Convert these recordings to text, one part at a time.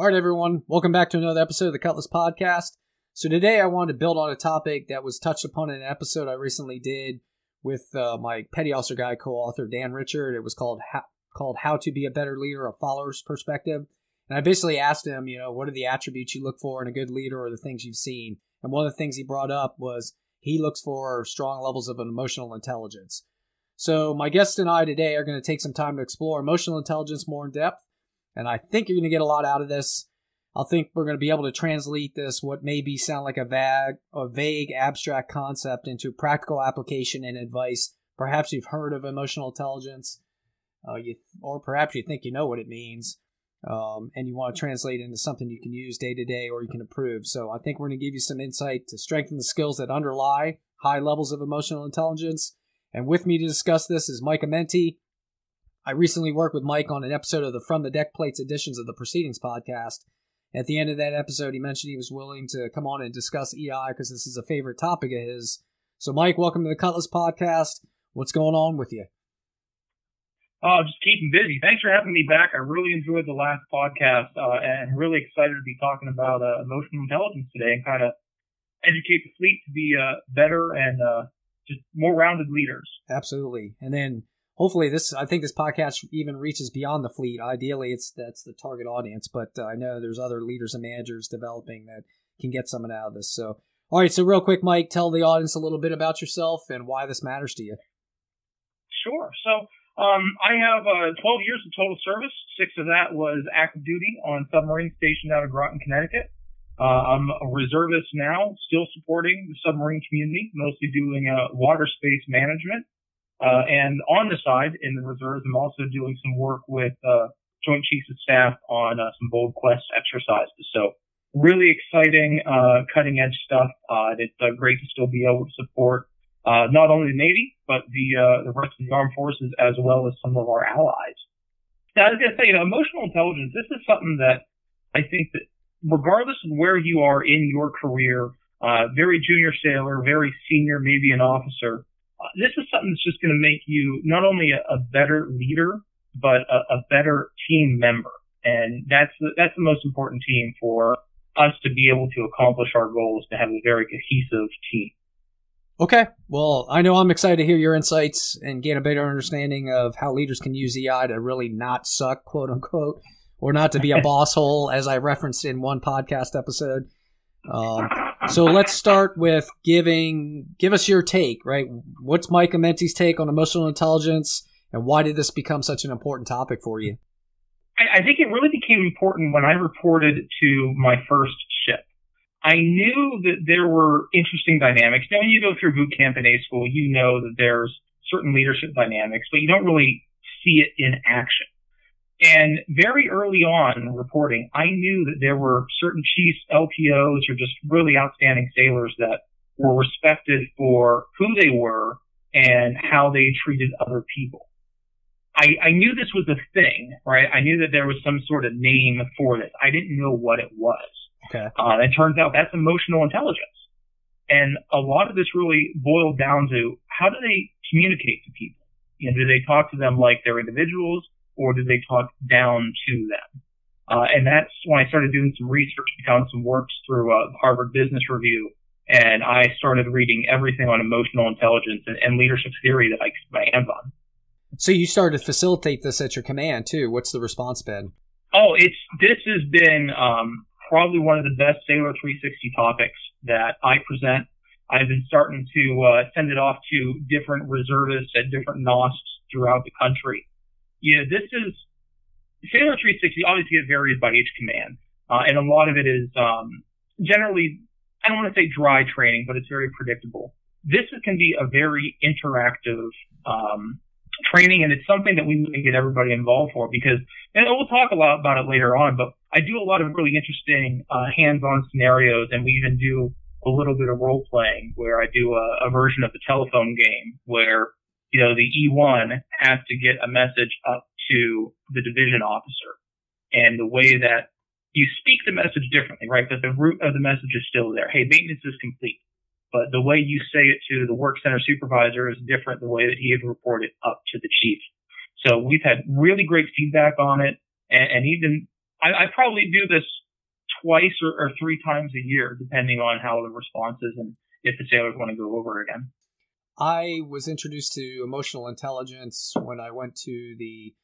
All right, everyone, welcome back to another episode of the Cutlass Podcast. So today I wanted to build on a topic that was touched upon in an episode I recently did with uh, my petty officer guy co-author Dan Richard. It was called how, called How to Be a Better Leader: A Follower's Perspective. And I basically asked him, you know, what are the attributes you look for in a good leader or the things you've seen? And one of the things he brought up was he looks for strong levels of emotional intelligence. So my guest and I today are going to take some time to explore emotional intelligence more in depth and I think you're going to get a lot out of this. I think we're going to be able to translate this, what maybe sound like a vague, a vague abstract concept, into practical application and advice. Perhaps you've heard of emotional intelligence, uh, you, or perhaps you think you know what it means, um, and you want to translate it into something you can use day to day or you can improve. So I think we're going to give you some insight to strengthen the skills that underlie high levels of emotional intelligence. And with me to discuss this is Mike Amenti, I recently worked with Mike on an episode of the From the Deck Plates editions of the Proceedings podcast. At the end of that episode, he mentioned he was willing to come on and discuss EI because this is a favorite topic of his. So, Mike, welcome to the Cutlass podcast. What's going on with you? Oh, just keeping busy. Thanks for having me back. I really enjoyed the last podcast uh, and really excited to be talking about uh, emotional intelligence today and kind of educate the fleet to be uh, better and uh, just more rounded leaders. Absolutely. And then hopefully this i think this podcast even reaches beyond the fleet. Ideally it's that's the target audience but uh, i know there's other leaders and managers developing that can get something out of this. So all right so real quick mike tell the audience a little bit about yourself and why this matters to you. Sure. So um, i have uh, 12 years of total service. Six of that was active duty on submarine stationed out of groton connecticut. Uh, I'm a reservist now, still supporting the submarine community, mostly doing uh, water space management uh, and on the side, in the reserves, I'm also doing some work with uh, Joint Chiefs of Staff on uh, some Bold Quest exercises. So really exciting, uh, cutting edge stuff. Uh, it's uh, great to still be able to support not only the Navy but the the rest of the armed forces as well as some of our allies. Now, I was going to say, you know, emotional intelligence. This is something that I think that regardless of where you are in your career, very junior sailor, very senior, maybe an officer this is something that's just going to make you not only a, a better leader, but a, a, better team member. And that's the, that's the most important team for us to be able to accomplish our goals, to have a very cohesive team. Okay. Well, I know I'm excited to hear your insights and get a better understanding of how leaders can use EI to really not suck, quote unquote, or not to be a boss hole, as I referenced in one podcast episode. Um, so let's start with giving give us your take, right? What's Mike Amenti's take on emotional intelligence, and why did this become such an important topic for you? I, I think it really became important when I reported to my first ship. I knew that there were interesting dynamics. Now, when you go through boot camp in A school, you know that there's certain leadership dynamics, but you don't really see it in action. And very early on in reporting, I knew that there were certain chiefs, LPOs, or just really outstanding sailors that were respected for who they were and how they treated other people. I, I knew this was a thing, right? I knew that there was some sort of name for this. I didn't know what it was. Okay. Uh, it turns out that's emotional intelligence. And a lot of this really boiled down to how do they communicate to people? You know, do they talk to them like they're individuals? Or did they talk down to them? Uh, and that's when I started doing some research, and found some works through uh, Harvard Business Review, and I started reading everything on emotional intelligence and, and leadership theory that I could my hands on. So you started to facilitate this at your command too. What's the response been? Oh, it's this has been um, probably one of the best Sailor 360 topics that I present. I've been starting to uh, send it off to different reservists at different NOSCs throughout the country. Yeah, this is Sailor 360. Obviously, it varies by each command, uh, and a lot of it is um, generally I don't want to say dry training, but it's very predictable. This can be a very interactive um, training, and it's something that we need to get everybody involved for because, and we'll talk a lot about it later on. But I do a lot of really interesting uh, hands-on scenarios, and we even do a little bit of role playing where I do a, a version of the telephone game where you know, the E1 has to get a message up to the division officer. And the way that you speak the message differently, right? But the root of the message is still there. Hey, maintenance is complete. But the way you say it to the work center supervisor is different the way that he had reported up to the chief. So we've had really great feedback on it. And, and even I, I probably do this twice or, or three times a year, depending on how the response is and if the sailors want to go over again. I was introduced to emotional intelligence when I went to the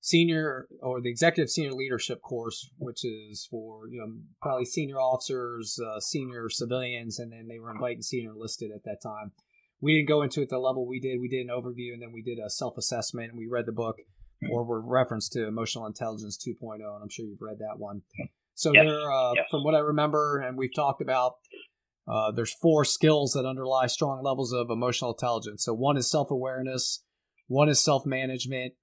senior or the executive senior leadership course, which is for you know probably senior officers, uh, senior civilians, and then they were inviting senior enlisted at that time. We didn't go into it the level we did. We did an overview, and then we did a self assessment, and we read the book, or were referenced to Emotional Intelligence 2.0, and I'm sure you've read that one. So yes. there, uh, yes. from what I remember, and we've talked about, uh, there's four skills that underlie strong levels of emotional intelligence. So one is self awareness, one is self management,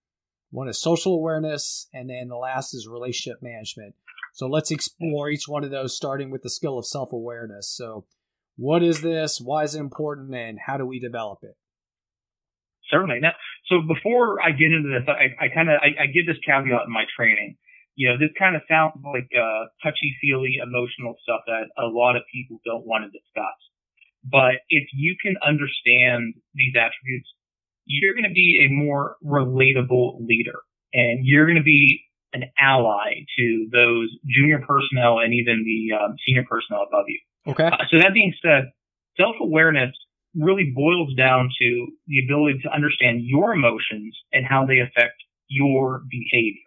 one is social awareness, and then the last is relationship management. So let's explore each one of those, starting with the skill of self awareness. So, what is this? Why is it important? And how do we develop it? Certainly. Now, so before I get into this, I, I kind of I, I, give this caveat in my training. You know, this kind of sounds like uh, touchy feely emotional stuff that a lot of people don't want to discuss. But if you can understand these attributes you're going to be a more relatable leader and you're going to be an ally to those junior personnel and even the um, senior personnel above you. Okay. Uh, so that being said, self-awareness really boils down to the ability to understand your emotions and how they affect your behavior.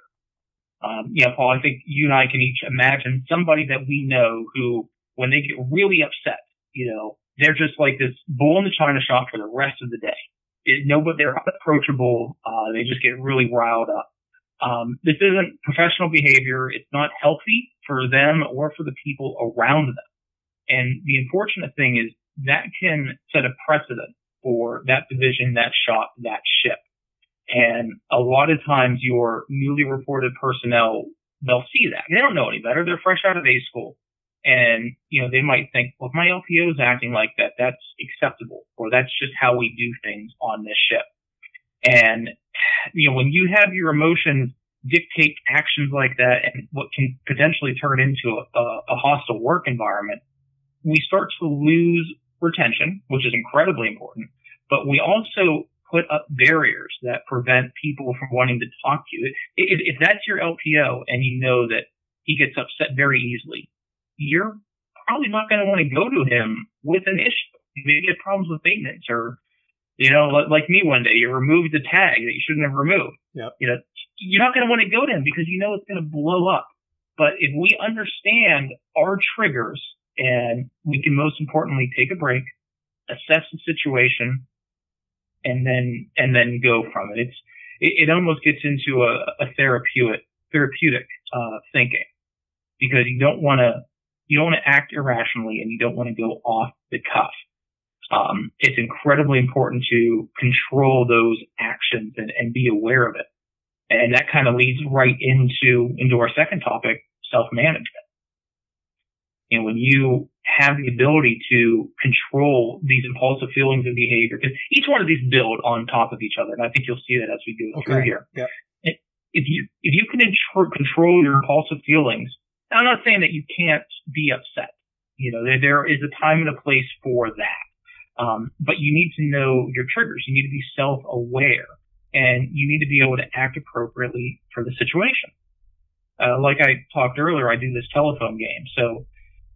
Um, you know, Paul, I think you and I can each imagine somebody that we know who, when they get really upset, you know, they're just like this bull in the china shop for the rest of the day it, no, but they're unapproachable. Uh, they just get really riled up. Um, this isn't professional behavior. It's not healthy for them or for the people around them. And the unfortunate thing is that can set a precedent for that division, that shop, that ship. And a lot of times your newly reported personnel, they'll see that. They don't know any better. They're fresh out of A school. And, you know, they might think, well, if my LPO is acting like that, that's acceptable, or that's just how we do things on this ship. And, you know, when you have your emotions dictate actions like that and what can potentially turn into a, a hostile work environment, we start to lose retention, which is incredibly important, but we also put up barriers that prevent people from wanting to talk to you. If, if that's your LPO and you know that he gets upset very easily, you're probably not going to want to go to him with an issue. Maybe you have problems with maintenance or, you know, like me one day, you removed the tag that you shouldn't have removed. Yep. You know, you're not going to want to go to him because you know it's going to blow up. But if we understand our triggers and we can most importantly take a break, assess the situation, and then, and then go from it. It's, it, it almost gets into a, a therapeutic, therapeutic, uh, thinking because you don't want to you don't want to act irrationally and you don't want to go off the cuff. Um, it's incredibly important to control those actions and, and be aware of it. And that kind of leads right into, into our second topic, self-management. And when you have the ability to control these impulsive feelings and behavior, because each one of these build on top of each other, and I think you'll see that as we go okay. through here. Yep. If you if you can control your impulsive feelings, I'm not saying that you can't be upset. You know, there, there is a time and a place for that. Um, but you need to know your triggers. You need to be self-aware and you need to be able to act appropriately for the situation. Uh, like I talked earlier, I do this telephone game. So,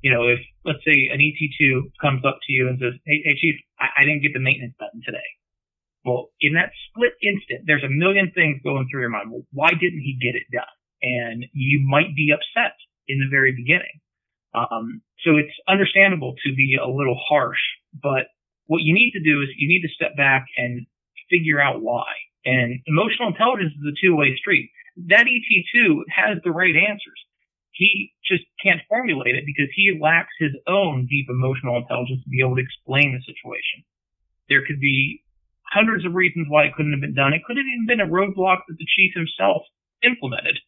you know, if let's say an ET2 comes up to you and says, Hey, hey chief, I, I didn't get the maintenance button today. Well, in that split instant, there's a million things going through your mind. Well, why didn't he get it done? And you might be upset in the very beginning. Um, so it's understandable to be a little harsh, but what you need to do is you need to step back and figure out why. And emotional intelligence is a two-way street. That ET2 has the right answers. He just can't formulate it because he lacks his own deep emotional intelligence to be able to explain the situation. There could be hundreds of reasons why it couldn't have been done. It could have even been a roadblock that the chief himself implemented.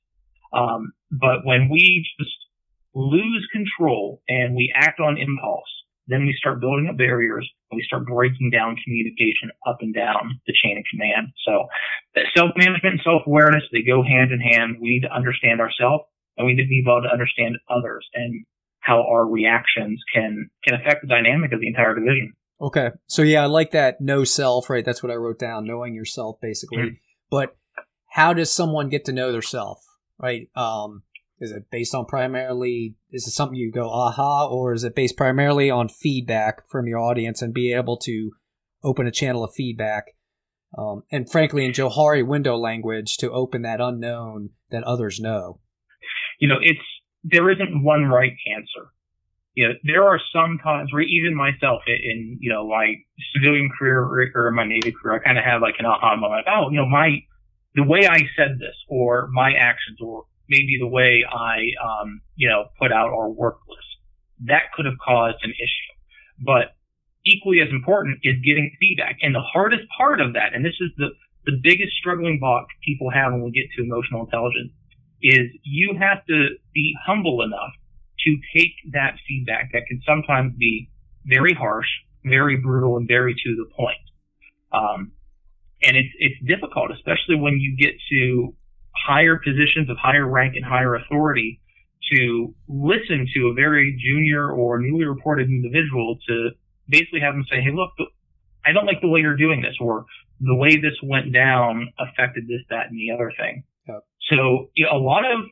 Um, but when we just lose control and we act on impulse, then we start building up barriers and we start breaking down communication up and down the chain of command. So self-management and self-awareness, they go hand in hand. We need to understand ourselves and we need to be able to understand others and how our reactions can, can affect the dynamic of the entire division. Okay. So yeah, I like that know self, right? That's what I wrote down, knowing yourself basically. Mm-hmm. But how does someone get to know their self? right? Um, Is it based on primarily, is it something you go, aha, or is it based primarily on feedback from your audience and be able to open a channel of feedback? Um, and frankly, in Johari window language, to open that unknown that others know. You know, it's, there isn't one right answer. You know, there are some times where even myself in, you know, my civilian career or my Navy career, I kind of have like an aha moment. Oh, you know, my, the way I said this or my actions or maybe the way I, um, you know, put out our work list. That could have caused an issue. But equally as important is getting feedback. And the hardest part of that, and this is the, the biggest struggling block people have when we get to emotional intelligence, is you have to be humble enough to take that feedback that can sometimes be very harsh, very brutal, and very to the point. Um, and it's it's difficult, especially when you get to higher positions of higher rank and higher authority, to listen to a very junior or newly reported individual to basically have them say, "Hey, look, I don't like the way you're doing this," or "The way this went down affected this, that, and the other thing." So you know, a lot of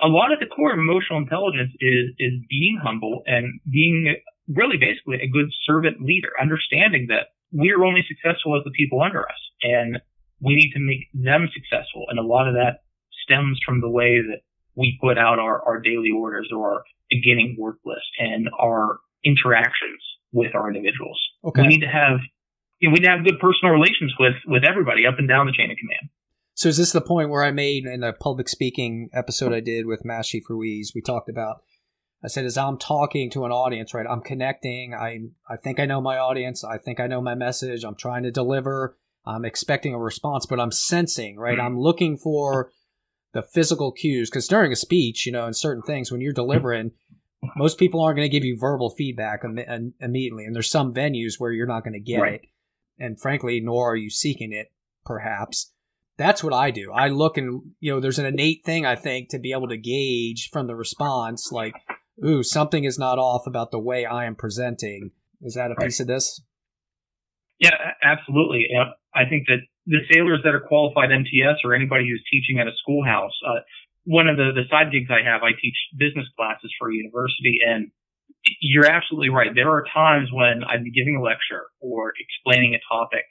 a lot of the core of emotional intelligence is is being humble and being really basically a good servant leader, understanding that we are only successful as the people under us, and we need to make them successful. And a lot of that stems from the way that we put out our, our daily orders or our beginning work list and our interactions with our individuals. Okay. We need to have you know, we need to have good personal relations with with everybody up and down the chain of command. So is this the point where I made in a public speaking episode I did with Chief Ruiz? We talked about. I said as I'm talking to an audience, right? I'm connecting. I I think I know my audience. I think I know my message. I'm trying to deliver. I'm expecting a response, but I'm sensing, right? Mm-hmm. I'm looking for the physical cues because during a speech, you know, and certain things when you're delivering, most people aren't going to give you verbal feedback Im- immediately, and there's some venues where you're not going to get right. it, and frankly, nor are you seeking it, perhaps. That's what I do. I look and you know, there's an innate thing I think to be able to gauge from the response, like, ooh, something is not off about the way I am presenting. Is that a right. piece of this? Yeah, absolutely. I think that the sailors that are qualified MTS or anybody who's teaching at a schoolhouse, uh, one of the, the side gigs I have, I teach business classes for a university and you're absolutely right. There are times when I'd be giving a lecture or explaining a topic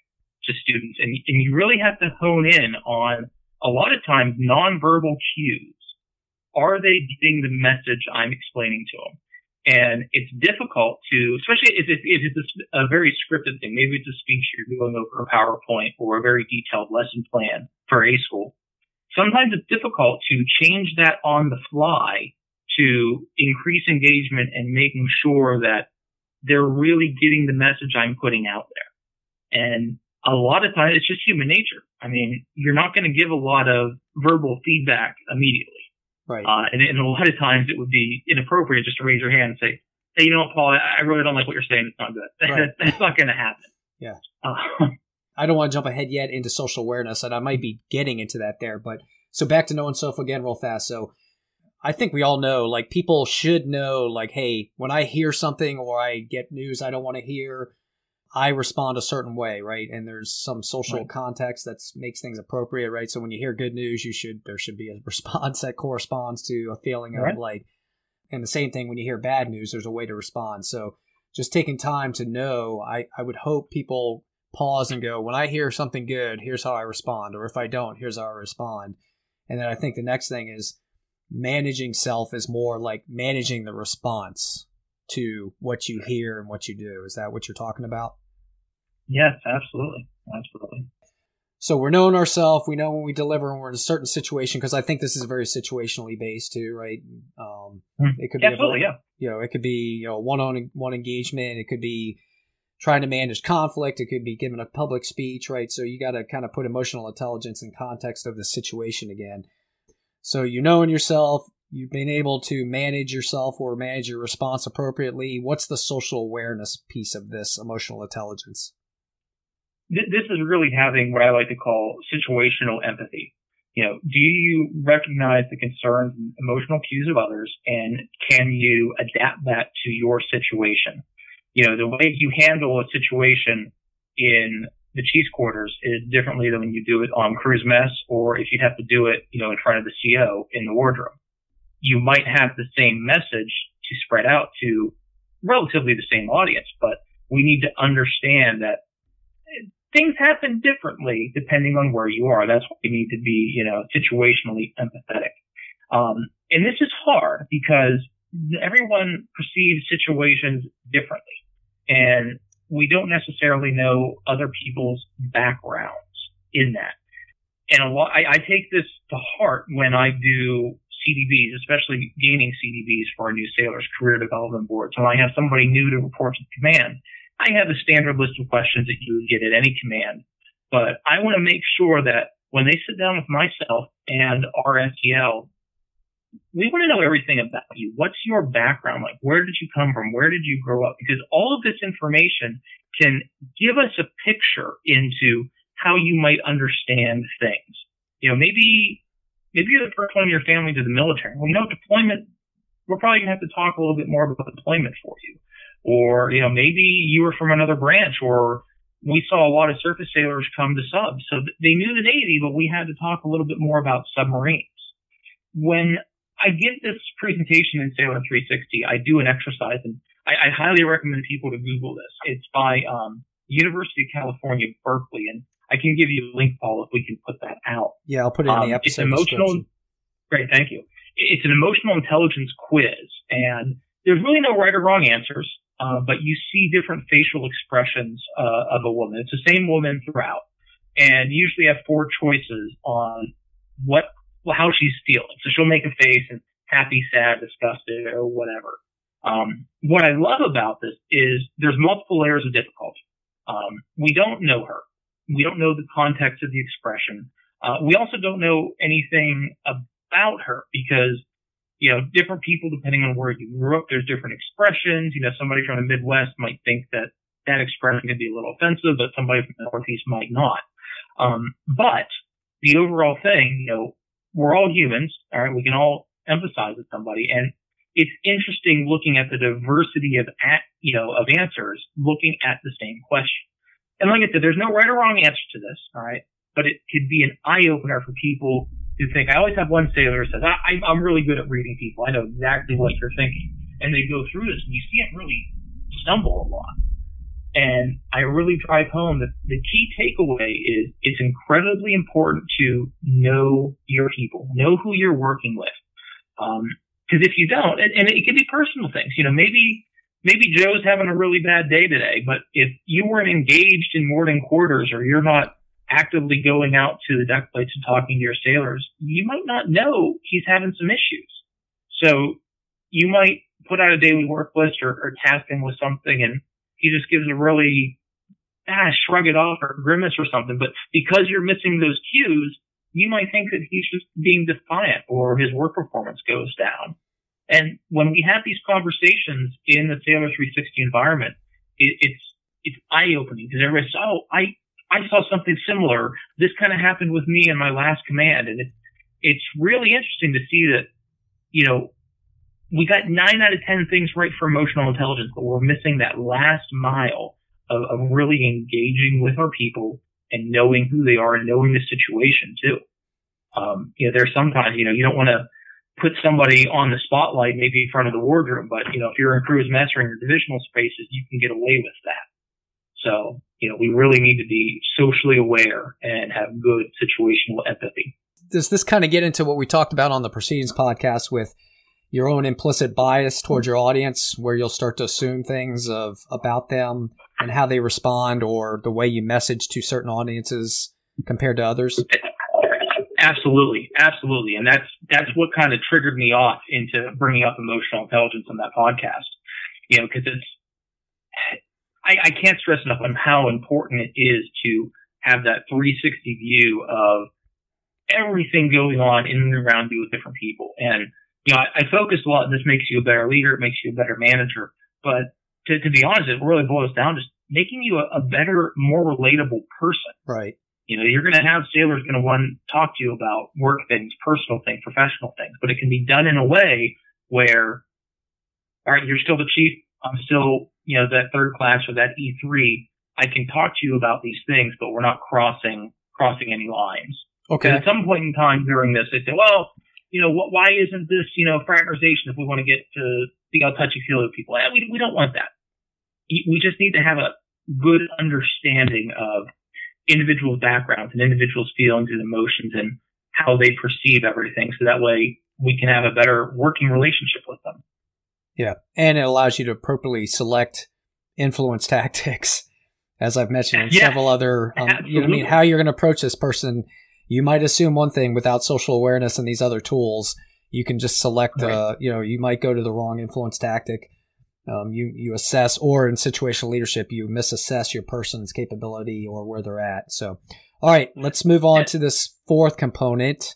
to students and, and you really have to hone in on a lot of times nonverbal cues. Are they getting the message I'm explaining to them? And it's difficult to, especially if, if, if it's a, a, very scripted thing. Maybe it's a speech you're doing over a PowerPoint or a very detailed lesson plan for A school. Sometimes it's difficult to change that on the fly to increase engagement and making sure that they're really getting the message I'm putting out there. And a lot of times it's just human nature. I mean, you're not going to give a lot of verbal feedback immediately. Right. Uh, and, and, a lot of times it would be inappropriate just to raise your hand and say, "Hey, you know what, Paul? I really don't like what you're saying. It's not good. Right. That's not going to happen." Yeah. Uh, I don't want to jump ahead yet into social awareness, and I might be getting into that there. But so back to knowing self again, real fast. So I think we all know, like people should know, like, hey, when I hear something or I get news I don't want to hear, I respond a certain way, right? And there's some social right. context that makes things appropriate, right? So when you hear good news, you should there should be a response that corresponds to a feeling right. of like, and the same thing when you hear bad news, there's a way to respond. So just taking time to know, I I would hope people pause and go, when I hear something good, here's how I respond, or if I don't, here's how I respond. And then I think the next thing is managing self is more like managing the response to what you hear and what you do. Is that what you're talking about? Yes, absolutely. Absolutely. So we're knowing ourselves. We know when we deliver and we're in a certain situation because I think this is very situationally based too, right? Um, hmm. It could be absolutely, yeah. You know, it could be you know one on one engagement. It could be trying to manage conflict. It could be giving a public speech, right? So you got to kind of put emotional intelligence in context of the situation again. So you know in yourself, you've been able to manage yourself or manage your response appropriately. What's the social awareness piece of this emotional intelligence? This is really having what I like to call situational empathy. You know, do you recognize the concerns and emotional cues of others and can you adapt that to your situation? You know, the way you handle a situation in the chiefs quarters is differently than when you do it on crew's mess or if you have to do it, you know, in front of the CO in the wardroom. you might have the same message to spread out to relatively the same audience, but we need to understand that things happen differently depending on where you are. That's why we need to be, you know, situationally empathetic. Um, and this is hard because everyone perceives situations differently and we don't necessarily know other people's backgrounds in that. And a lot, I, I take this to heart when I do CDBs, especially gaining CDBs for our new sailors career development boards. When I have somebody new to report to command, I have a standard list of questions that you would get at any command, but I want to make sure that when they sit down with myself and our SEL, we want to know everything about you. What's your background? Like, where did you come from? Where did you grow up? Because all of this information can give us a picture into how you might understand things. You know, maybe, maybe you're the first one in your family to the military. Well, you know, deployment, we're probably going to have to talk a little bit more about deployment for you. Or, you know, maybe you were from another branch or we saw a lot of surface sailors come to subs. So they knew the Navy, but we had to talk a little bit more about submarines. When I give this presentation in Sailor 360, I do an exercise and I, I highly recommend people to Google this. It's by, um, University of California, Berkeley, and I can give you a link, Paul, if we can put that out. Yeah, I'll put it in the um, episode. It's emotional. Great, thank you. It's an emotional intelligence quiz, and there's really no right or wrong answers, uh, but you see different facial expressions uh, of a woman. It's the same woman throughout, and usually have four choices on what how she's feeling. So she'll make a face and happy, sad, disgusted, or whatever. Um, what I love about this is there's multiple layers of difficulty. Um, we don't know her. We don't know the context of the expression. Uh, we also don't know anything about her because, you know, different people, depending on where you grew up, there's different expressions. You know, somebody from the Midwest might think that that expression can be a little offensive, but somebody from the Northeast might not. Um, but the overall thing, you know, we're all humans. All right. We can all empathize with somebody and it's interesting looking at the diversity of, at, you know, of answers looking at the same question. And like I said, there's no right or wrong answer to this, all right? But it could be an eye opener for people who think, I always have one sailor says, I, I'm really good at reading people. I know exactly what you're thinking. And they go through this and you see them really stumble a lot. And I really drive home that the key takeaway is it's incredibly important to know your people, know who you're working with. Um, cause if you don't, and, and it can be personal things, you know, maybe maybe Joe's having a really bad day today, but if you weren't engaged in morning quarters or you're not actively going out to the deck plates and talking to your sailors, you might not know he's having some issues. So you might put out a daily work list or, or task him with something and he just gives a really ah, shrug it off or grimace or something. But because you're missing those cues, you might think that he's just being defiant or his work performance goes down. And when we have these conversations in the Sailor 360 environment, it, it's it's eye opening because everybody says, "Oh, I I saw something similar. This kind of happened with me in my last command," and it, it's really interesting to see that you know we got nine out of ten things right for emotional intelligence, but we're missing that last mile of, of really engaging with our people and knowing who they are and knowing the situation too. Um, you know, there's sometimes you know you don't want to put somebody on the spotlight, maybe in front of the wardroom. But, you know, if you're in mess or divisional spaces, you can get away with that. So, you know, we really need to be socially aware and have good situational empathy. Does this kind of get into what we talked about on the proceedings podcast with your own implicit bias towards your audience, where you'll start to assume things of about them and how they respond or the way you message to certain audiences compared to others? Absolutely, absolutely, and that's that's what kind of triggered me off into bringing up emotional intelligence on that podcast. You know, because it's I, I can't stress enough on how important it is to have that 360 view of everything going on in and around you with different people. And you know, I, I focus a lot. This makes you a better leader. It makes you a better manager. But to, to be honest, it really boils down to making you a, a better, more relatable person. Right. You know, you're going to have sailors going to want to talk to you about work things, personal things, professional things, but it can be done in a way where, all right, you're still the chief. I'm still, you know, that third class or that E3. I can talk to you about these things, but we're not crossing, crossing any lines. Okay. And at some point in time during this, they say, well, you know, what, why isn't this, you know, fraternization if we want to get to be all touchy feely with people? Eh, we, we don't want that. We just need to have a good understanding of individual backgrounds and individuals' feelings and emotions and how they perceive everything. So that way we can have a better working relationship with them. Yeah. And it allows you to appropriately select influence tactics, as I've mentioned in yeah, several other, um, you know I mean? How you're going to approach this person. You might assume one thing without social awareness and these other tools. You can just select, right. uh, you know, you might go to the wrong influence tactic. Um, you, you assess, or in situational leadership, you misassess your person's capability or where they're at. So, all right, let's move on to this fourth component.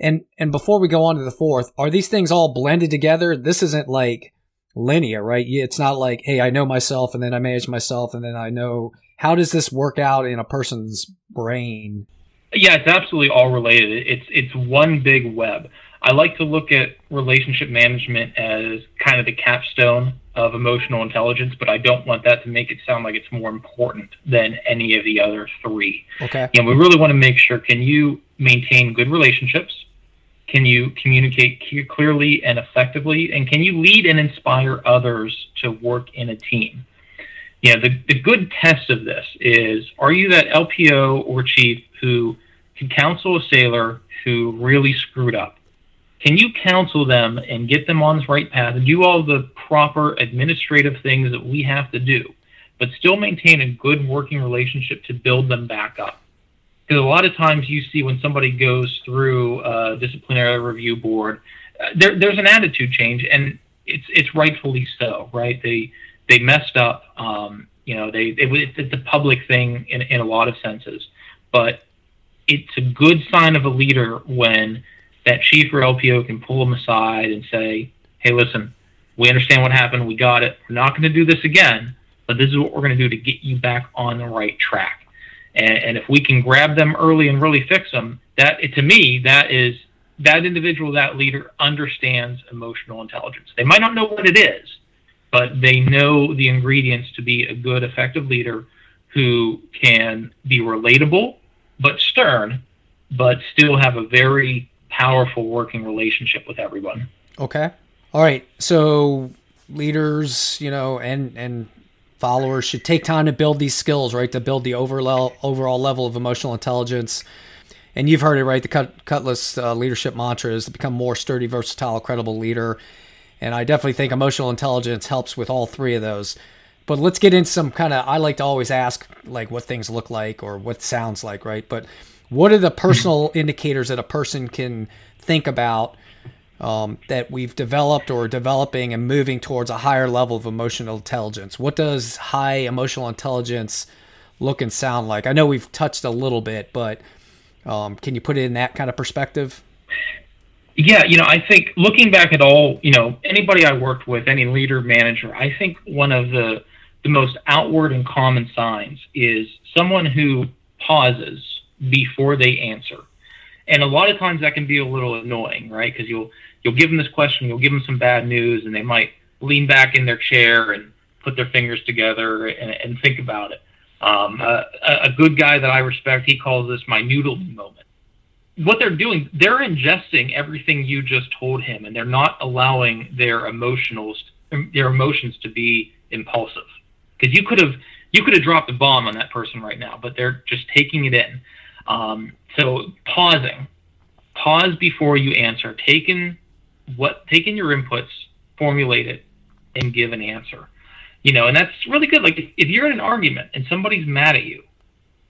And and before we go on to the fourth, are these things all blended together? This isn't like linear, right? It's not like, hey, I know myself and then I manage myself and then I know how does this work out in a person's brain? Yeah, it's absolutely all related. It's it's one big web. I like to look at relationship management as kind of the capstone of emotional intelligence, but I don't want that to make it sound like it's more important than any of the other three. Okay. And we really want to make sure can you maintain good relationships? Can you communicate clearly and effectively? And can you lead and inspire others to work in a team? Know, the, the good test of this is are you that LPO or chief who can counsel a sailor who really screwed up? Can you counsel them and get them on the right path and do all the proper administrative things that we have to do, but still maintain a good working relationship to build them back up? Because a lot of times you see when somebody goes through a disciplinary review board, uh, there, there's an attitude change, and it's it's rightfully so, right? They they messed up. Um, you know, they it, it's a public thing in in a lot of senses, but it's a good sign of a leader when that chief or LPO can pull them aside and say, "Hey, listen, we understand what happened. We got it. We're not going to do this again, but this is what we're going to do to get you back on the right track." And, and if we can grab them early and really fix them, that to me, that is that individual, that leader understands emotional intelligence. They might not know what it is, but they know the ingredients to be a good, effective leader who can be relatable but stern, but still have a very powerful working relationship with everyone. Okay. All right. So leaders, you know, and and followers should take time to build these skills, right? To build the overall overall level of emotional intelligence. And you've heard it, right? The Cutlass uh, leadership mantra is to become more sturdy, versatile, credible leader. And I definitely think emotional intelligence helps with all three of those. But let's get into some kind of. I like to always ask, like, what things look like or what sounds like, right? But what are the personal indicators that a person can think about um, that we've developed or developing and moving towards a higher level of emotional intelligence? What does high emotional intelligence look and sound like? I know we've touched a little bit, but um, can you put it in that kind of perspective? Yeah, you know, I think looking back at all, you know, anybody I worked with, any leader, manager, I think one of the the most outward and common signs is someone who pauses before they answer. And a lot of times that can be a little annoying, right? Because you'll you'll give them this question, you'll give them some bad news, and they might lean back in their chair and put their fingers together and, and think about it. Um, a, a good guy that I respect, he calls this my noodling moment. What they're doing, they're ingesting everything you just told him, and they're not allowing their emotionals, their emotions to be impulsive. Because you could have you could have dropped a bomb on that person right now, but they're just taking it in. Um, so pausing, pause before you answer. Taking what, taking your inputs, formulate it, and give an answer. You know, and that's really good. Like if, if you're in an argument and somebody's mad at you,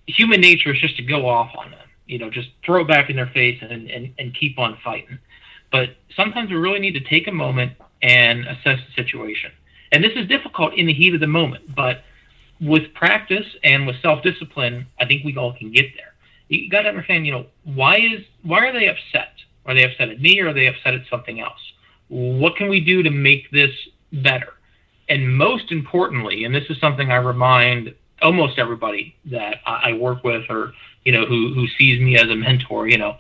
human nature is just to go off on them. You know, just throw it back in their face and, and, and keep on fighting. But sometimes we really need to take a moment and assess the situation. And this is difficult in the heat of the moment, but with practice and with self discipline, I think we all can get there you got to understand, you know, why is why are they upset? Are they upset at me or are they upset at something else? What can we do to make this better? And most importantly, and this is something I remind almost everybody that I work with or you know who who sees me as a mentor, you know,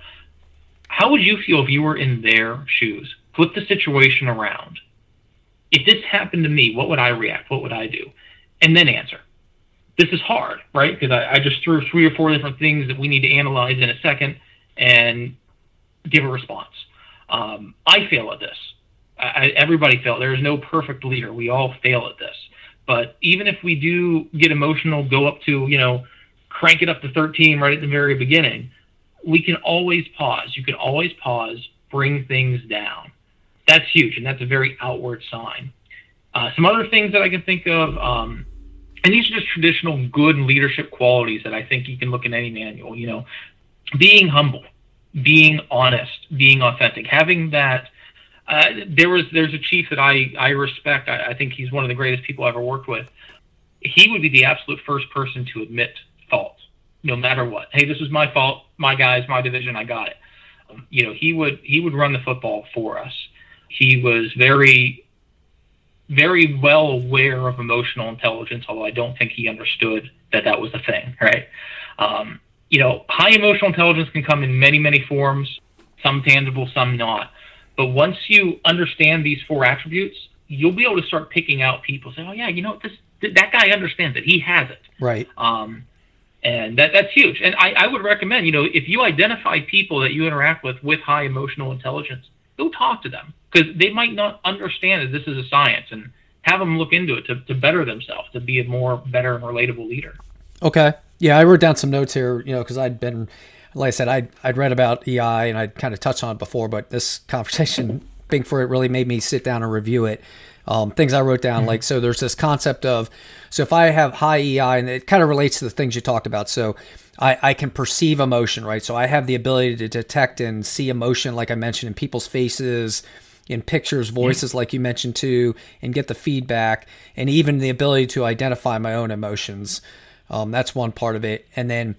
how would you feel if you were in their shoes? Flip the situation around. If this happened to me, what would I react? What would I do? And then answer this is hard, right? Because I, I just threw three or four different things that we need to analyze in a second and give a response. Um, I fail at this. I, everybody fails. There is no perfect leader. We all fail at this. But even if we do get emotional, go up to, you know, crank it up to 13 right at the very beginning, we can always pause. You can always pause, bring things down. That's huge, and that's a very outward sign. Uh, some other things that I can think of, um, and these are just traditional good leadership qualities that I think you can look in any manual. You know, being humble, being honest, being authentic, having that uh, there was there's a chief that I I respect. I, I think he's one of the greatest people I ever worked with. He would be the absolute first person to admit fault, no matter what. Hey, this was my fault. My guys, my division. I got it. Um, you know, he would he would run the football for us. He was very very well aware of emotional intelligence, although I don't think he understood that that was a thing, right? Um, you know, high emotional intelligence can come in many, many forms, some tangible, some not. But once you understand these four attributes, you'll be able to start picking out people. Say, oh yeah, you know this that guy understands it. He has it. Right. Um, and that that's huge. And I, I would recommend, you know, if you identify people that you interact with with high emotional intelligence, go talk to them because they might not understand that this is a science and have them look into it to, to better themselves, to be a more better and relatable leader. Okay. Yeah, I wrote down some notes here, you know, because I'd been like I said, I'd, I'd read about EI and I'd kind of touched on it before, but this conversation, being for it, really made me sit down and review it. Um, things I wrote down, mm-hmm. like, so there's this concept of, so if I have high EI, and it kind of relates to the things you talked about. So I, I can perceive emotion, right? So I have the ability to detect and see emotion, like I mentioned, in people's faces, in pictures, voices, like you mentioned too, and get the feedback, and even the ability to identify my own emotions. Um, that's one part of it. And then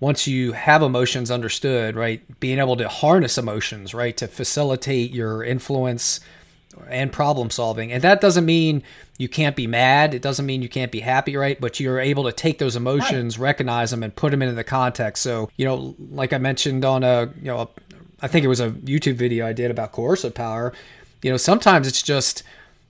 once you have emotions understood, right, being able to harness emotions, right, to facilitate your influence and problem solving. And that doesn't mean you can't be mad. It doesn't mean you can't be happy, right? But you're able to take those emotions, right. recognize them, and put them into the context. So, you know, like I mentioned on a, you know, a, I think it was a YouTube video I did about coercive power. You know, sometimes it's just,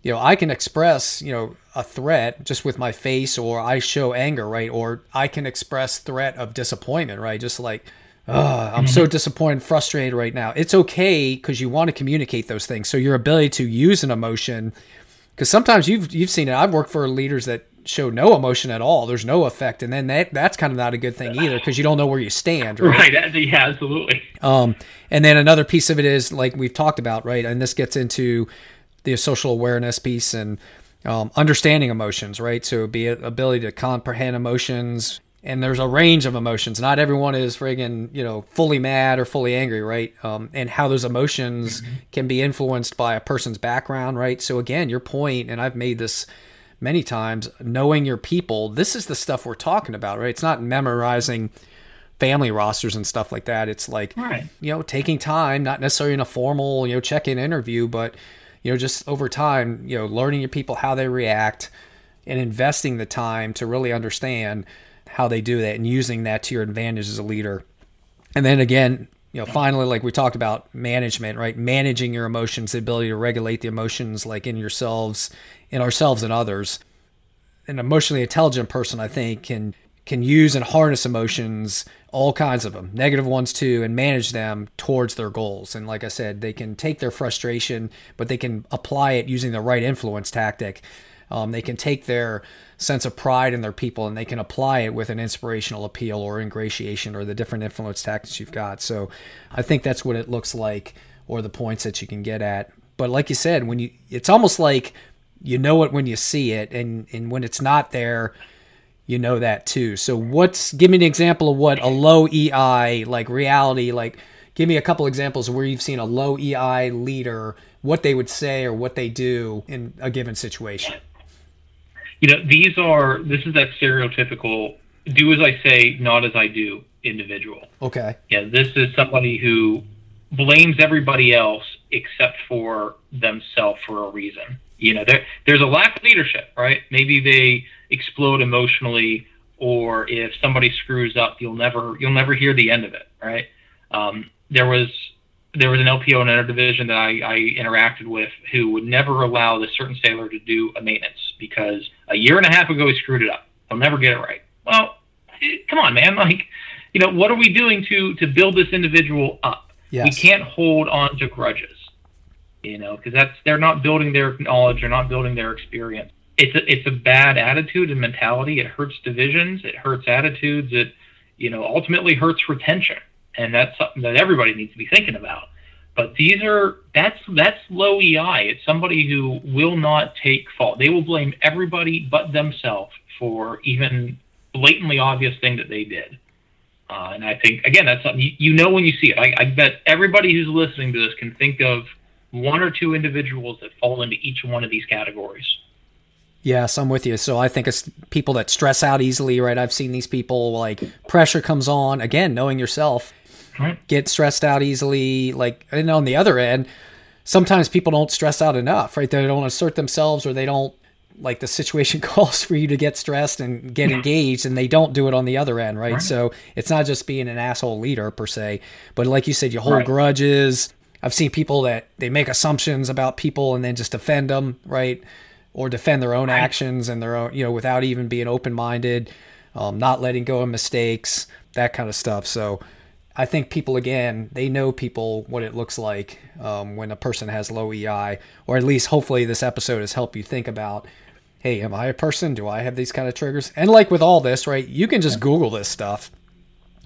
you know, I can express, you know, a threat just with my face or I show anger, right? Or I can express threat of disappointment, right? Just like, oh, I'm so mm-hmm. disappointed, frustrated right now. It's okay because you want to communicate those things. So your ability to use an emotion, because sometimes you've you've seen it. I've worked for leaders that show no emotion at all. There's no effect, and then that that's kind of not a good thing either because you don't know where you stand. Right? right. Yeah. Absolutely. Um, and then another piece of it is like we've talked about, right? And this gets into the social awareness piece and um, understanding emotions, right? So be ability to comprehend emotions, and there's a range of emotions. Not everyone is friggin' you know fully mad or fully angry, right? Um, and how those emotions mm-hmm. can be influenced by a person's background, right? So again, your point, and I've made this many times, knowing your people. This is the stuff we're talking about, right? It's not memorizing family rosters and stuff like that. It's like right. you know taking time, not necessarily in a formal you know check-in interview, but you know, just over time, you know, learning your people how they react and investing the time to really understand how they do that and using that to your advantage as a leader. And then again, you know, finally, like we talked about management, right? Managing your emotions, the ability to regulate the emotions like in yourselves, in ourselves and others. An emotionally intelligent person, I think, can can use and harness emotions, all kinds of them, negative ones too, and manage them towards their goals. And like I said, they can take their frustration, but they can apply it using the right influence tactic. Um, they can take their sense of pride in their people and they can apply it with an inspirational appeal or ingratiation or the different influence tactics you've got. So I think that's what it looks like or the points that you can get at. But like you said, when you, it's almost like you know it when you see it, and, and when it's not there, you know that too. So what's give me an example of what a low EI like reality like give me a couple examples where you've seen a low EI leader what they would say or what they do in a given situation. You know, these are this is that stereotypical do as I say, not as I do individual. Okay. Yeah, this is somebody who blames everybody else except for themselves for a reason. You know, there there's a lack of leadership, right? Maybe they explode emotionally, or if somebody screws up, you'll never you'll never hear the end of it, right? Um, there was there was an LPO in another division that I, I interacted with who would never allow the certain sailor to do a maintenance because a year and a half ago he screwed it up. He'll never get it right. Well, come on, man. Like, you know, what are we doing to to build this individual up? Yes. We can't hold on to grudges. You know, because that's they're not building their knowledge, they're not building their experience. It's a, it's a bad attitude and mentality. It hurts divisions, it hurts attitudes, it you know ultimately hurts retention, and that's something that everybody needs to be thinking about. But these are that's that's low EI. It's somebody who will not take fault. They will blame everybody but themselves for even blatantly obvious thing that they did. Uh, and I think again that's something you, you know when you see it. I, I bet everybody who's listening to this can think of one or two individuals that fall into each one of these categories. Yes, I'm with you. So I think it's people that stress out easily, right? I've seen these people like pressure comes on again, knowing yourself, right. get stressed out easily. Like, and on the other end, sometimes people don't stress out enough, right? They don't assert themselves or they don't like the situation calls for you to get stressed and get engaged and they don't do it on the other end right? right, so it's not just being an asshole leader per se but like you said you hold right. grudges i've seen people that they make assumptions about people and then just defend them right or defend their own actions and their own you know without even being open-minded um, not letting go of mistakes that kind of stuff so I think people again they know people what it looks like um, when a person has low EI, or at least hopefully this episode has helped you think about hey, am I a person? Do I have these kind of triggers? And like with all this, right, you can just Google this stuff.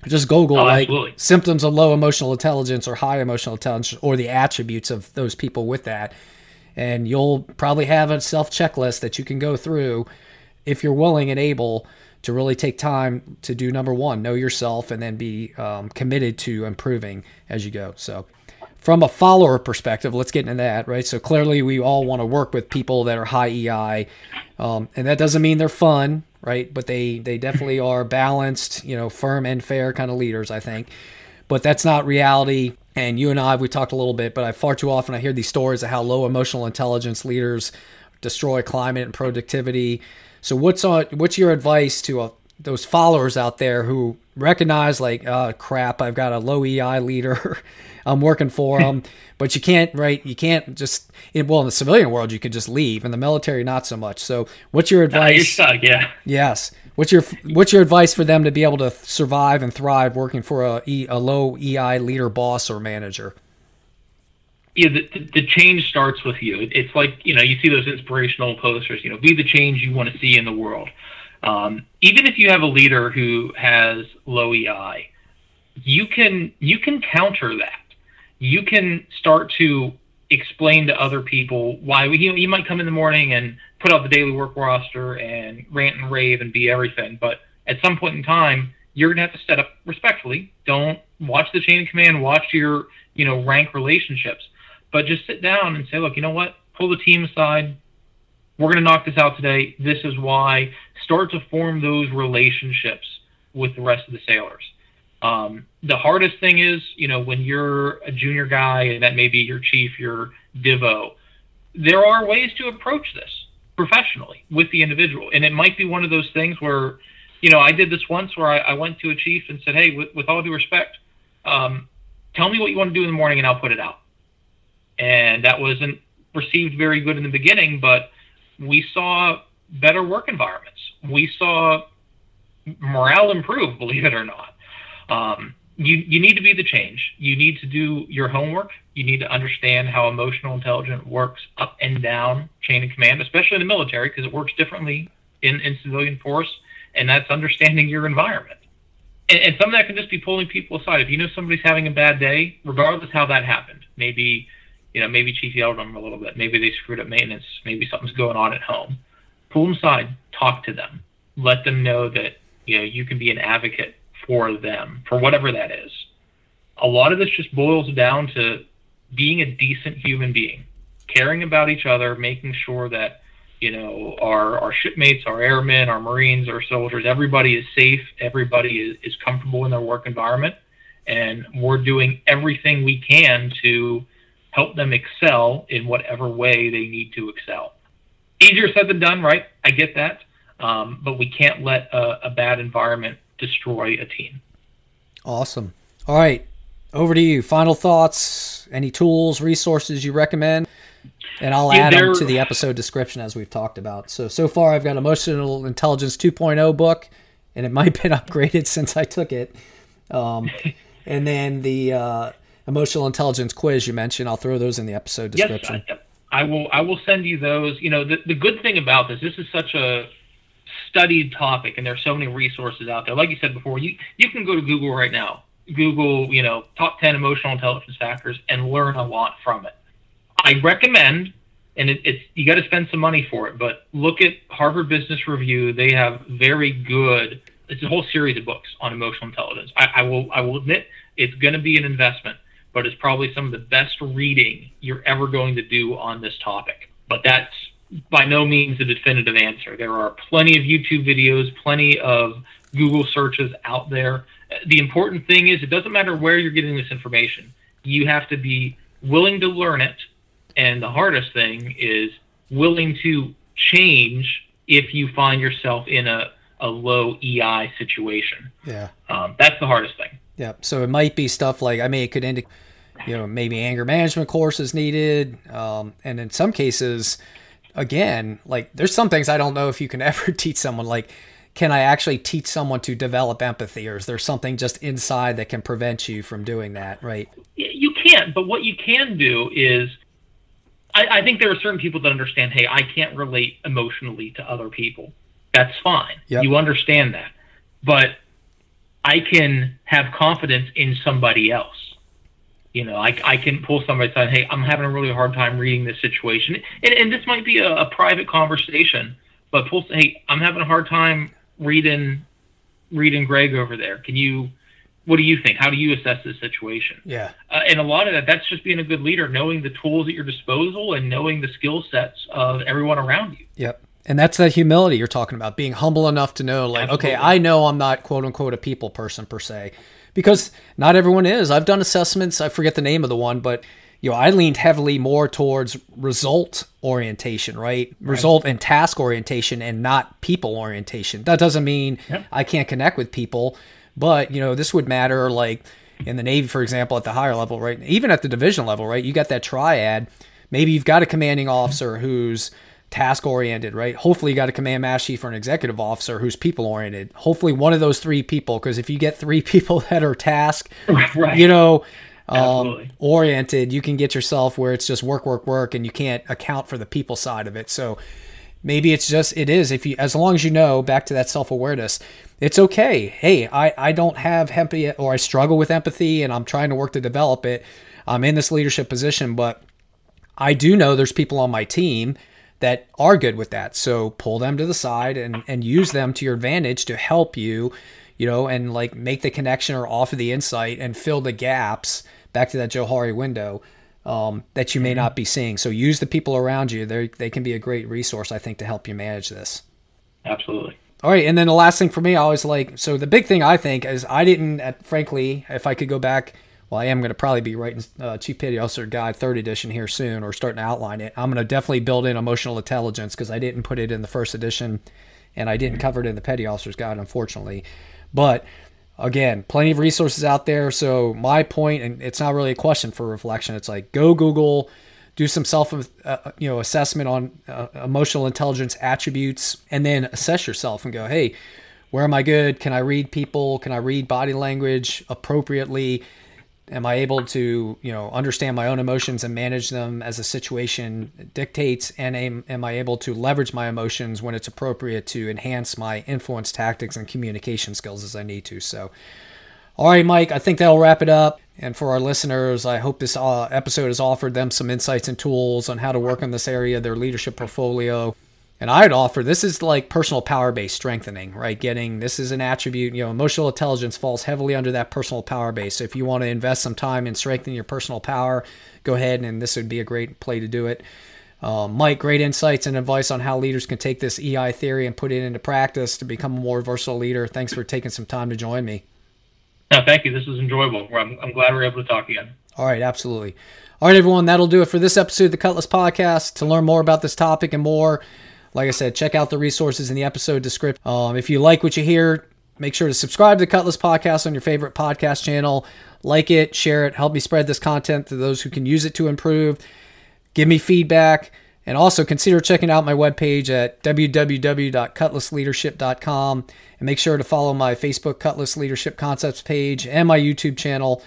Just Google oh, like absolutely. symptoms of low emotional intelligence or high emotional intelligence or the attributes of those people with that. And you'll probably have a self checklist that you can go through if you're willing and able to really take time to do number one, know yourself, and then be um, committed to improving as you go. So, from a follower perspective, let's get into that, right? So clearly, we all want to work with people that are high EI, um, and that doesn't mean they're fun, right? But they they definitely are balanced, you know, firm and fair kind of leaders, I think. But that's not reality. And you and I, we talked a little bit, but I far too often I hear these stories of how low emotional intelligence leaders destroy climate and productivity. So what's on what's your advice to uh, those followers out there who recognize like, oh crap, I've got a low EI leader. I'm working for them. but you can't, right? You can't just, well, in the civilian world, you can just leave. In the military, not so much. So, what's your advice? you're stuck, yeah. Yes. What's your What's your advice for them to be able to survive and thrive working for a, a low EI leader, boss, or manager? Yeah, the, the change starts with you. It's like you know, you see those inspirational posters. You know, be the change you want to see in the world. Um, even if you have a leader who has low EI, you can you can counter that you can start to explain to other people why he you might come in the morning and put out the daily work roster and rant and rave and be everything. But at some point in time, you're going to have to set up respectfully. Don't watch the chain of command, watch your, you know, rank relationships, but just sit down and say, look, you know what? Pull the team aside. We're going to knock this out today. This is why. Start to form those relationships with the rest of the sailors. Um, the hardest thing is, you know, when you're a junior guy and that may be your chief, your divo, there are ways to approach this professionally with the individual. And it might be one of those things where, you know, I did this once where I, I went to a chief and said, hey, with, with all due respect, um, tell me what you want to do in the morning and I'll put it out. And that wasn't received very good in the beginning, but we saw better work environments. We saw morale improve, believe it or not. Um, you, you need to be the change. You need to do your homework. You need to understand how emotional intelligence works up and down chain of command, especially in the military, because it works differently in, in civilian force, and that's understanding your environment. And, and some of that can just be pulling people aside. If you know somebody's having a bad day, regardless how that happened, maybe you know maybe chief yelled at them a little bit, maybe they screwed up maintenance, maybe something's going on at home. Pull them aside, talk to them, let them know that you know you can be an advocate for them, for whatever that is. A lot of this just boils down to being a decent human being, caring about each other, making sure that you know our our shipmates, our airmen, our marines, our soldiers, everybody is safe, everybody is, is comfortable in their work environment, and we're doing everything we can to help them excel in whatever way they need to excel. Easier said than done, right? I get that, um, but we can't let a, a bad environment destroy a team. Awesome. All right. Over to you. Final thoughts, any tools, resources you recommend? And I'll add them to the episode description as we've talked about. So, so far I've got Emotional Intelligence 2.0 book, and it might have been upgraded since I took it. Um, and then the uh, emotional intelligence quiz you mentioned. I'll throw those in the episode description. Yes, I, I will. I will send you those. You know, the, the good thing about this, this is such a studied topic, and there's so many resources out there. Like you said before, you you can go to Google right now, Google, you know, top 10 emotional intelligence factors, and learn a lot from it. I recommend, and it, it's you got to spend some money for it, but look at Harvard Business Review. They have very good. It's a whole series of books on emotional intelligence. I, I will I will admit it's going to be an investment, but it's probably some of the best reading you're ever going to do on this topic. But that's by no means a definitive answer. There are plenty of YouTube videos, plenty of Google searches out there. The important thing is it doesn't matter where you're getting this information. You have to be willing to learn it. And the hardest thing is willing to change if you find yourself in a, a low EI situation. Yeah. Um, that's the hardest thing. Yeah. So it might be stuff like, I mean, it could indicate, you know, maybe anger management courses needed. Um, and in some cases, again, like there's some things I don't know if you can ever teach someone like, can I actually teach someone to develop empathy, or is there something just inside that can prevent you from doing that? Right? You can't, but what you can do is, I, I think there are certain people that understand. Hey, I can't relate emotionally to other people. That's fine. Yep. You understand that, but I can have confidence in somebody else. You know, I, I can pull somebody aside. Hey, I'm having a really hard time reading this situation, and, and this might be a, a private conversation. But pull, hey, I'm having a hard time reading reading Greg over there. Can you? What do you think? How do you assess this situation? Yeah. Uh, and a lot of that, that's just being a good leader, knowing the tools at your disposal and knowing the skill sets of everyone around you. Yep. And that's that humility you're talking about, being humble enough to know, like, Absolutely. okay, I know I'm not quote unquote a people person per se, because not everyone is. I've done assessments. I forget the name of the one, but you know, I leaned heavily more towards result orientation, right? Result and task orientation and not people orientation. That doesn't mean Yep. I can't connect with people, but you know, this would matter like in the Navy, for example, at the higher level, right? Even at the division level, right? You got that triad. Maybe you've got a commanding officer who's task oriented, right? Hopefully, you got a command master chief or an executive officer who's people oriented. Hopefully, one of those three people, because if you get three people that are task, right. you know, um, oriented, you can get yourself where it's just work, work, work, and you can't account for the people side of it. So maybe it's just it is if you as long as you know back to that self awareness, it's okay. Hey, I I don't have empathy or I struggle with empathy, and I'm trying to work to develop it. I'm in this leadership position, but I do know there's people on my team that are good with that. So pull them to the side and, and use them to your advantage to help you, you know, and like make the connection or offer the insight and fill the gaps back to that Johari window um, that you may not be seeing. So use the people around you. They they can be a great resource, I think, to help you manage this. Absolutely. All right, and then the last thing for me, I always like. So the big thing I think is I didn't, uh, frankly, if I could go back. Well, I am going to probably be writing uh, Chief Petty Officer Guide Third Edition here soon, or starting to outline it. I'm going to definitely build in emotional intelligence because I didn't put it in the first edition, and I didn't cover it in the Petty Officer's Guide, unfortunately. But again, plenty of resources out there. So my point, and it's not really a question for reflection. It's like go Google, do some self, uh, you know, assessment on uh, emotional intelligence attributes, and then assess yourself and go, hey, where am I good? Can I read people? Can I read body language appropriately? Am I able to, you know, understand my own emotions and manage them as a situation dictates? And am, am I able to leverage my emotions when it's appropriate to enhance my influence tactics and communication skills as I need to? So, all right, Mike, I think that'll wrap it up. And for our listeners, I hope this uh, episode has offered them some insights and tools on how to work on this area their leadership portfolio. And I'd offer this is like personal power base strengthening, right? Getting this is an attribute, you know, emotional intelligence falls heavily under that personal power base. So if you want to invest some time in strengthening your personal power, go ahead and this would be a great play to do it. Um, Mike, great insights and advice on how leaders can take this EI theory and put it into practice to become a more versatile leader. Thanks for taking some time to join me. No, thank you. This was enjoyable. I'm, I'm glad we are able to talk again. All right, absolutely. All right, everyone, that'll do it for this episode of the Cutlass Podcast. To learn more about this topic and more, like I said, check out the resources in the episode description. Um, if you like what you hear, make sure to subscribe to the Cutlass Podcast on your favorite podcast channel. Like it, share it, help me spread this content to those who can use it to improve. Give me feedback. And also consider checking out my webpage at www.cutlassleadership.com and make sure to follow my Facebook Cutlass Leadership Concepts page and my YouTube channel.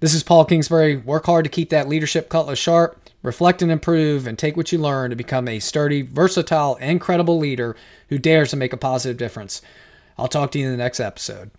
This is Paul Kingsbury. Work hard to keep that leadership cutlass sharp, reflect and improve, and take what you learn to become a sturdy, versatile, and credible leader who dares to make a positive difference. I'll talk to you in the next episode.